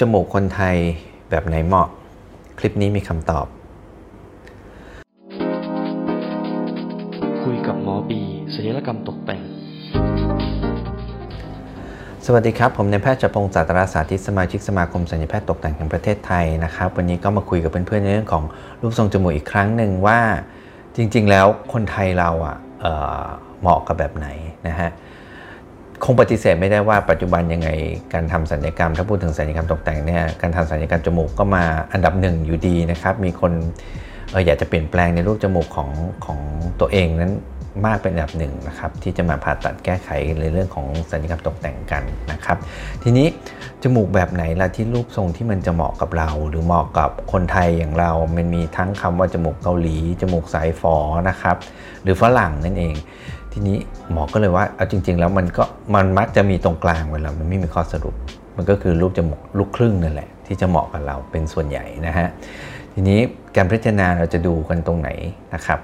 จมูกคนไทยแบบไหนเหมาะ คลิปนี้มีคำตอบ คุยกับหมอบีศัลยกรรมตกแต่ง สวัสดีครับ ผมนายแพทย์จพงศ์ศาสตราสาธิตสมาชิกสมาคมศัลยแพทย์ตกแต่งแห่งประเทศไทยนะครับ วันนี้ก็มาคุยกับเพื่อนๆในเรื่องของรูปทรงจมูกอีกครั้งหนึ่งว่าจริงๆแล้วคนไทยเราอะเอ่อเหมาะกับแบบไหนนะฮะ คงปฏิเสธไม่ได้ว่าปัจจุบันยังไงการทำศัลยกรรม ถ้าพูดถึงศัลยกรรมตกแต่งเนี่ยการทำศัลยกรรมจมูกก็มาอันดับหนึ่งอยู่ดีนะครับ มีคนเอออยากจะเปลี่ยนแปลงในรูปจมูกของของตัวเองนั้นมากเป็นอันดับหนึ่งนะครับที่จะมาผ่าตัดแก้ไขในเรื่องของศัลยกรรมตกแต่งกันนะครับ ทีนี้จมูกแบบไหนล่ะที่รูปทรงที่มันจะเหมาะกับเรา หรือเหมาะกับคนไทยอย่างเรา มันมีทั้งคำว่าจมูกเกาหลีจมูกสายฝอนะครับ หรือฝรั่งนั่นเอง ทีนี้หมอก็เลยว่าเอาจริง ๆ แล้วมันก็มันมักจะมีตรงกลางเวลามันไม่มีข้อสรุป มันก็คือรูปจมูกลูกครึ่งนั่นแหละ ที่จะเหมาะกับเราเป็นส่วนใหญ่นะฮะทีนี้การพิจารณาเราจะดูกันตรงไหนนะครับ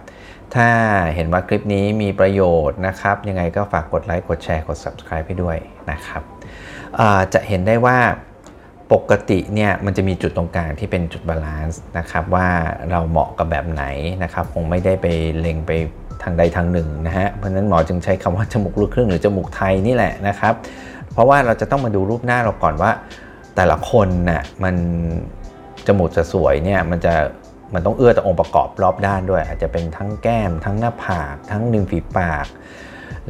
ถ้าเห็นว่าคลิปนี้มีประโยชน์นะครับ ยังไงก็ฝากกดไลค์กดแชร์กด subscribe ให้ด้วยนะครับจะเห็นได้ว่าปกติเนี่ยมันจะมีจุดตรงกลางที่เป็นจุด balance นะครับว่าเราเหมาะกับแบบไหนนะครับ คงไม่ได้ไปเล็งไป ทางใดทางหนึ่งนะฮะ เพราะฉะนั้นหมอจึงใช้คำว่าจมูกลูกครึ่งหรือจมูกไทยนี่แหละนะครับ เพราะว่าเราจะต้องมาดูรูปหน้าเราก่อนว่า แต่ละคนน่ะมันจมูกจะสวยเนี่ยมันจะมันต้องเอื้อต่อองค์ประกอบรอบด้านด้วย อาจจะเป็นทั้งแก้ม ทั้งหน้าผากทั้งริมฝีปาก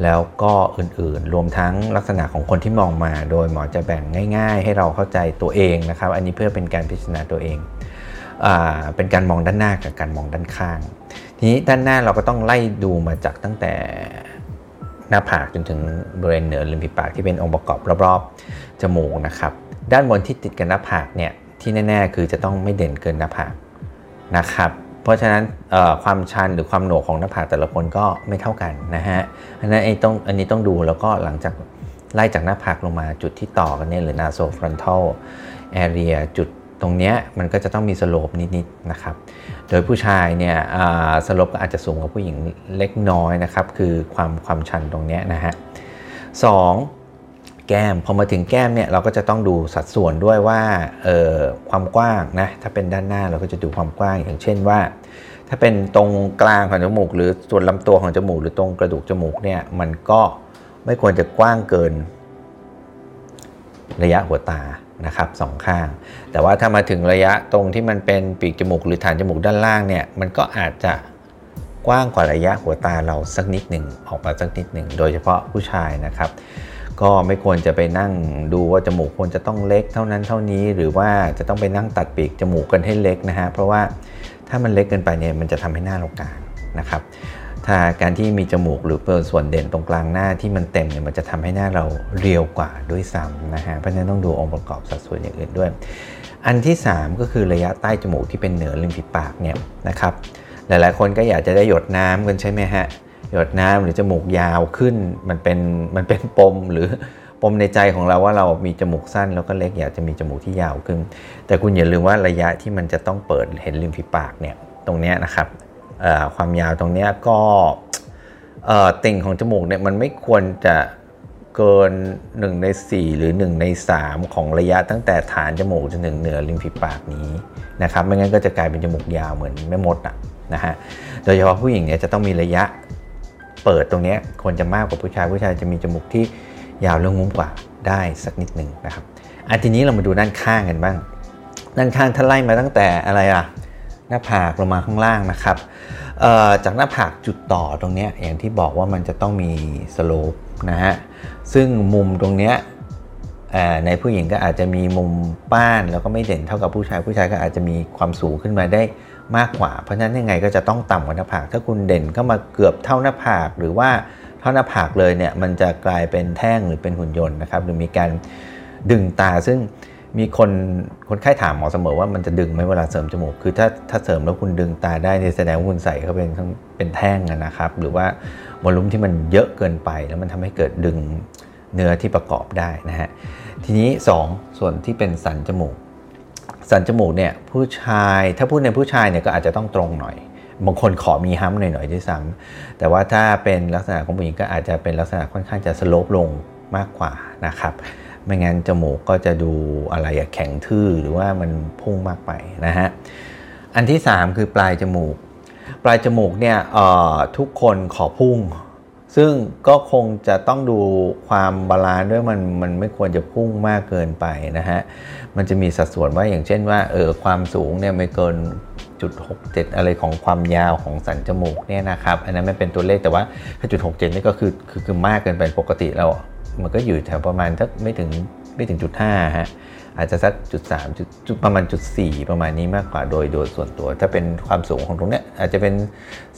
แล้วก็อื่นๆ รวมทั้งลักษณะของคนที่มองมา โดยหมอจะแบ่งง่าย ๆ ให้เราเข้าใจตัวเองนะครับ อันนี้เพื่อเป็นการพิจารณาตัวเองเป็นการมองด้านหน้ากับการมองด้านข้าง ทีนี้ด้านหน้าเราก็ต้องไล่ดูมาจากตั้งแต่หน้าผากจนถึงบริเวณเหนือริมฝีปากที่เป็นองค์ประกอบรอบๆจมูกนะครับ ด้านบนที่ติดกับหน้าผากเนี่ยที่แน่ ๆ คือจะต้องไม่เด่นเกินหน้าผากนะครับ เพราะฉะนั้นความชันหรือความโหนกของหน้าผากแต่ละคนก็ไม่เท่ากันนะฮะอันนั้นไอ้ต้องอันนี้ต้องดูแล้วก็หลังจากไล่จากหน้าผากลงมาจุดที่ต่อกันเนี่ยหรือ nasofrontal area จุด ตรงนี้มันก็จะต้องมีสโลปนิดๆนะครับ โดยผู้ชายเนี่ยสโลปก็อาจจะสูงกว่าผู้หญิงเล็กน้อยนะครับ คือความความชันตรงนี้นะฮะสองแก้มพอมาถึงแก้มเนี่ยเราก็จะต้องดูสัดส่วนด้วยว่าความกว้างนะถ้าเป็นด้านหน้าเราก็จะดูความกว้างอย่างเช่นว่า ถ้าเป็นตรงกลางของจมูก หรือส่วนลำตัวของจมูก หรือตรงกระดูกจมูกเนี่ยมันก็ไม่ควรจะกว้างเกินระยะหัวตา นะครับสองข้าง แต่ว่าถ้ามาถึงระยะตรงที่มันเป็นปีกจมูกหรือฐานจมูกด้านล่างเนี่ยมันก็อาจจะกว้างกว่าระยะหัวตาเราสักนิดหนึ่งออกมาสักนิดหนึ่งโดยเฉพาะผู้ชายนะครับ ก็ไม่ควรจะไปนั่งดูว่าจมูกควรจะต้องเล็กเท่านั้นเท่านี้หรือว่าจะต้องไปนั่งตัดปีกจมูกกันให้เล็กนะฮะเพราะว่าถ้ามันเล็กเกินไปเนี่ยมันจะทำให้หน้าเรากางนะครับ ถ้าการที่มีจมูกหรือเปิดส่วนเด่นตรงกลางหน้าที่มันเต็มเนี่ยมันจะทำให้หน้าเราเรียวกว่าด้วยซ้ำนะฮะเพราะฉะนั้นต้องดูองค์ประกอบสัดส่วนอย่างอื่นด้วย อันที่ 3 ก็คือระยะใต้จมูกที่เป็นเหนือริมฝีปากเนี่ยนะครับหลายๆ คนก็อยากจะได้หยดน้ำกันใช่ไหมฮะหยดน้ำหรือจมูกยาวขึ้นมันเป็นมันเป็นปมหรือปมในใจของเราว่าเรามีจมูกสั้นแล้วก็เล็กอยากจะมีจมูกที่ยาวขึ้น แต่คุณอย่าลืมว่าระยะที่มันจะต้องเปิดเห็นริมฝีปากเนี่ยตรงนี้นะครับ ความยาวตรงนี้ก็ติ่งของจมูกเนี่ยมันไม่ควรจะเกิน 1 ใน 4 หรือ 1 ใน 3 ของระยะตั้งแต่ฐานจมูกจนถึงเหนือริมฝีปากนี้นะครับไม่งั้นก็จะกลายเป็นจมูกยาวเหมือนแม่มดอะนะฮะโดยเฉพาะผู้หญิงเนี่ยจะต้องมีระยะเปิดตรงนี้ควรจะมากกว่าผู้ชายผู้ชายจะมีจมูกที่ยาวเรื่องงุ้มกว่าได้สักนิดหนึ่งนะครับอันทีนี้เรามาดูด้านข้างกันบ้าง ด้านข้างถ้าไล่มาตั้งแต่อะไรอะ น้าผากลงมาข้างล่างนะครับจากหน้าผากจุดต่อตรงนี้อย่างที่บอกว่ามันจะต้องมีสโลปนะฮะซึ่งมุมตรงนี้ในผู้หญิงก็อาจจะมีมุมป้านแล้วก็ไม่เด่นเท่ากับผู้ชายผู้ชายก็อาจจะมีความสูงขึ้นมาได้มากกว่า เพราะฉะนั้นยังไงก็จะต้องต่ำกว่าหน้าผาก ถ้าคุณเด่นเข้ามาเกือบเท่าหน้าผากหรือว่าเท่าหน้าผากเลยเนี่ยมันจะกลายเป็นแท่งหรือเป็นหุ่นยนต์นะครับหรือมีการดึงตาซึ่ง มีคนคนไข้ถามหมอเสมอว่ามันจะดึงไหมเวลาเสริมจมูก คือถ้าถ้าเสริมแล้วคุณดึงตาได้แสดงว่าคุณใส่เขาเป็นเป็นแท่งนะครับ หรือว่าวอลลุ่มที่มันเยอะเกินไป แล้วมันทำให้เกิดดึงเนื้อที่ประกอบได้นะฮะ ทีนี้ 2 ส่วนที่เป็นสันจมูก สันจมูกเนี่ยผู้ชายถ้าพูดในผู้ชายเนี่ยก็อาจจะต้องตรงหน่อย บางคนขอมีฮัมหน่อยๆด้วยซ้ำแต่ว่าถ้าเป็นลักษณะของผู้หญิงก็อาจจะเป็นลักษณะค่อนข้างจะสโลปลงมากกว่านะครับ ไม่งั้นจมูกก็จะดูอะไรแข็งทื่อหรือว่ามันพุ่งมากไปนะฮะอันที่ 3 คือปลายจมูก ปลายจมูกเนี่ยทุกคนขอพุ่ง ซึ่งก็คงจะต้องดูความ balance ด้วยมันมันไม่ควรจะพุ่งมากเกินไปนะฮะมันจะมีสัดส่วนว่าอย่างเช่นว่าเออความสูงเนี่ยไม่เกินจุด67 อะไรของความยาวของสันจมูกเนี่ยนะครับ อันนั้นไม่เป็นตัวเลขแต่ว่าถ้าจุด67นี่ก็คือคือคือมากเกินไปปกติเรา มันก็อยู่แถวประมาณสักไม่ถึงไม่ถึงจุดห้าฮะอาจจะสักจุดสามจุดประมาณจุดสี่ประมาณนี้มากกว่าโดยโดยส่วนตัว ถ้าเป็นความสูงของตรงเนี้ยอาจจะเป็น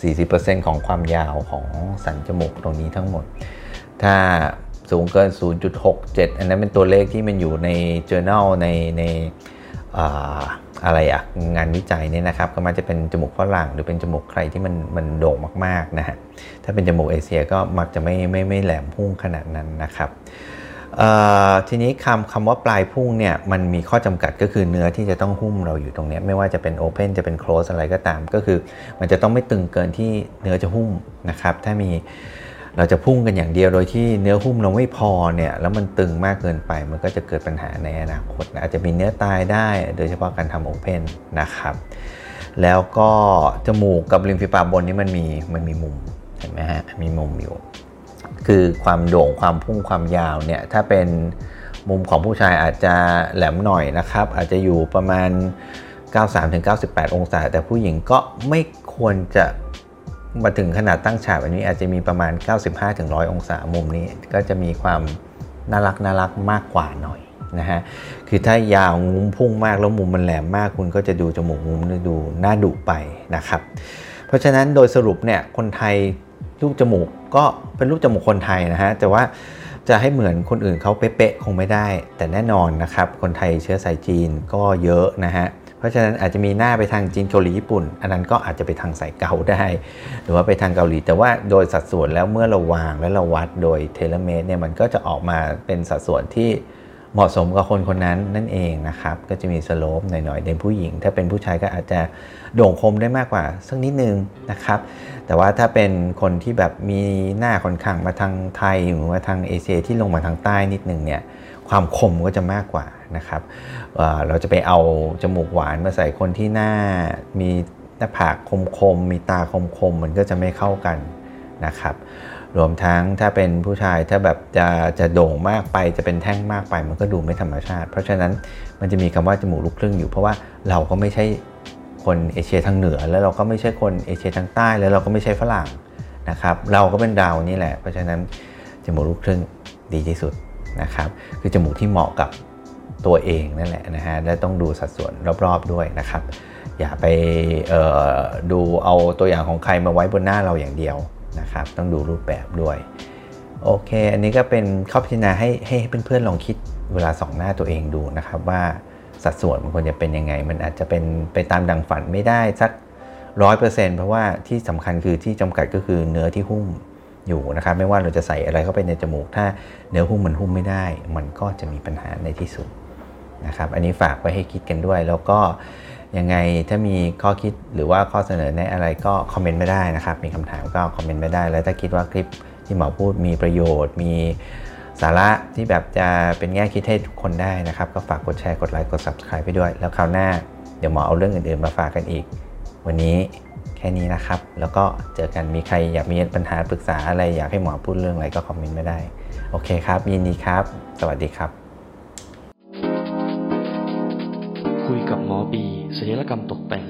40%ของความยาวของสันจมูกตรงนี้ทั้งหมด ถ้าสูงเกิน 0.67 อันนั้นเป็นตัวเลขที่มันอยู่ใน journal ในใน อะไรอะงานวิจัยเนี่ยนะครับก็มักจะเป็นจมูกฝรั่งหรือเป็นจมูกใครที่มันมันโด่งมากๆนะฮะถ้าเป็นจมูกเอเชียก็มักจะไม่ไม่ไม่แหลมพุ่งขนาดนั้นนะครับทีนี้คำคำว่าปลายพุ่งเนี่ยมันมีข้อจำกัดก็คือเนื้อที่จะต้องหุ้มเราอยู่ตรงนี้ไม่ว่าจะเป็นโอเพนจะเป็นโคลสอะไรก็ตามก็คือ มันจะต้องไม่ตึงเกินที่เนื้อจะหุ้มนะครับถ้ามี เราจะพุ่งกันอย่างเดียวโดยที่เนื้อหุ้มเราไม่พอเนี่ยแล้วมันตึงมากเกินไป มันก็จะเกิดปัญหาในอนาคตอาจจะมีเนื้อตายได้โดยเฉพาะการทำโอเพนนะครับแล้วก็จมูกกับริมฝีปากบนนี้มันมีมันมีมุมเห็นไหมฮะมีมุมอยู่คือความโด่งความพุ่งความยาวเนี่ยถ้าเป็นมุมของผู้ชายอาจจะแหลมหน่อยนะครับ อาจจะอยู่ประมาณ 93-98 องศา แต่ผู้หญิงก็ไม่ควรจะ มาถึงขนาดตั้งฉากแบบนี้อาจจะมีประมาณ 95-100 องศามุมนี้ ก็จะมีความน่ารักน่ารักมากกว่าหน่อยนะฮะ คือถ้ายาวงุ้มพุ่งมากแล้วมุมมันแหลมมาก คุณก็จะดูจมูกงุ้มดูน่าดุไปนะครับ เพราะฉะนั้นโดยสรุปเนี่ยคนไทยรูปจมูกก็เป็นรูปจมูกคนไทยนะฮะ แต่ว่าจะให้เหมือนคนอื่นเขาเป๊ะๆคงไม่ได้ แต่แน่นอนนะครับ คนไทยเชื้อสายจีนก็เยอะนะฮะ เพราะฉะนั้นอาจจะมีหน้าไปทางจีนเกาหลีญี่ปุ่น อันนั้นก็อาจจะไปทางสายเกาได้ หรือว่าไปทางเกาหลี แต่ว่าโดยสัดส่วนแล้วเมื่อเราวางและเราวัดโดยเทเลเมตเนี่ยมันก็จะออกมาเป็นสัดส่วนที่เหมาะสมกับคนคนนั้นนั่นเองนะครับ ก็จะมีสโลปหน่อยๆในผู้หญิง ถ้าเป็นผู้ชายก็อาจจะโด่งคมได้มากกว่าสักนิดนึงนะครับ แต่ว่าถ้าเป็นคนที่แบบมีหน้าค่อนข้างมาทางไทยหรือว่าทางเอเชียที่ลงมาทางใต้นิดนึงเนี่ยความคมก็จะมากกว่า นะครับเราจะไปเอาจมูกหวานมาใส่คนที่หน้ามีหน้าผากคมๆมีตาคมๆมันก็จะไม่เข้ากันนะครับรวมทั้งถ้าเป็นผู้ชายถ้าแบบจะจะโด่งมากไปจะเป็นแท่งมากไปมันก็ดูไม่ธรรมชาติ เพราะฉะนั้นมันจะมีคำว่าจมูกลูกครึ่งอยู่ เพราะว่าเราก็ไม่ใช่คนเอเชียทางเหนือ แล้วเราก็ไม่ใช่คนเอเชียทางใต้แล้วเราก็ไม่ใช่ฝรั่งนะครับเราก็เป็นดาวนี่แหละ เพราะฉะนั้นจมูกลูกครึ่งดีที่สุดนะครับคือจมูกที่เหมาะกับ ตัวเองนั่นแหละนะฮะและต้องดูสัดส่วนรอบๆด้วยนะครับ อย่าไปดูเอาตัวอย่างของใครมาไว้บนหน้าเราอย่างเดียวนะครับ ต้องดูรูปแบบด้วยโอเค อันนี้ก็เป็นข้อพิจารณาให้ให้เพื่อนๆลองคิดเวลาส่องหน้าตัวเองดูนะครับ ว่าสัดส่วนมันควรจะเป็นยังไง มันอาจจะเป็นไปตามดังฝันไม่ได้สักร้อยเปอร์เซ็นต์เพราะว่าที่สำคัญคือที่จำกัดก็คือเนื้อที่หุ้มอยู่นะครับ ไม่ว่าเราจะใส่อะไรเข้าไปในจมูก ถ้าเนื้อหุ้มมันหุ้มไม่ได้ มันก็จะมีปัญหาในที่สุด นะครับ อันนี้ฝากไว้ให้คิดกันด้วย แล้วก็ยังไงถ้ามีข้อคิดหรือว่าข้อเสนอแนะอะไรก็คอมเมนต์ไม่ได้นะครับ มีคำถามก็คอมเมนต์ไม่ได้ แล้วถ้าคิดว่าคลิปที่หมอพูดมีประโยชน์ มีสาระที่แบบจะเป็นแง่คิดให้ทุกคนได้นะครับ ก็ฝากกดแชร์กดไลค์กด subscribe ไปด้วย แล้วคราวหน้าเดี๋ยวหมอเอาเรื่องอื่นๆมาฝากกันอีก วันนี้แค่นี้นะครับ แล้วก็เจอกันมีใครอยากมีปัญหาปรึกษาอะไรอยากให้หมอพูดเรื่องอะไรก็คอมเมนต์ไม่ได้ โอเคครับ ยินดีครับ สวัสดีครับ คุยกับหมอบีศัลยกรรมตกแต่ง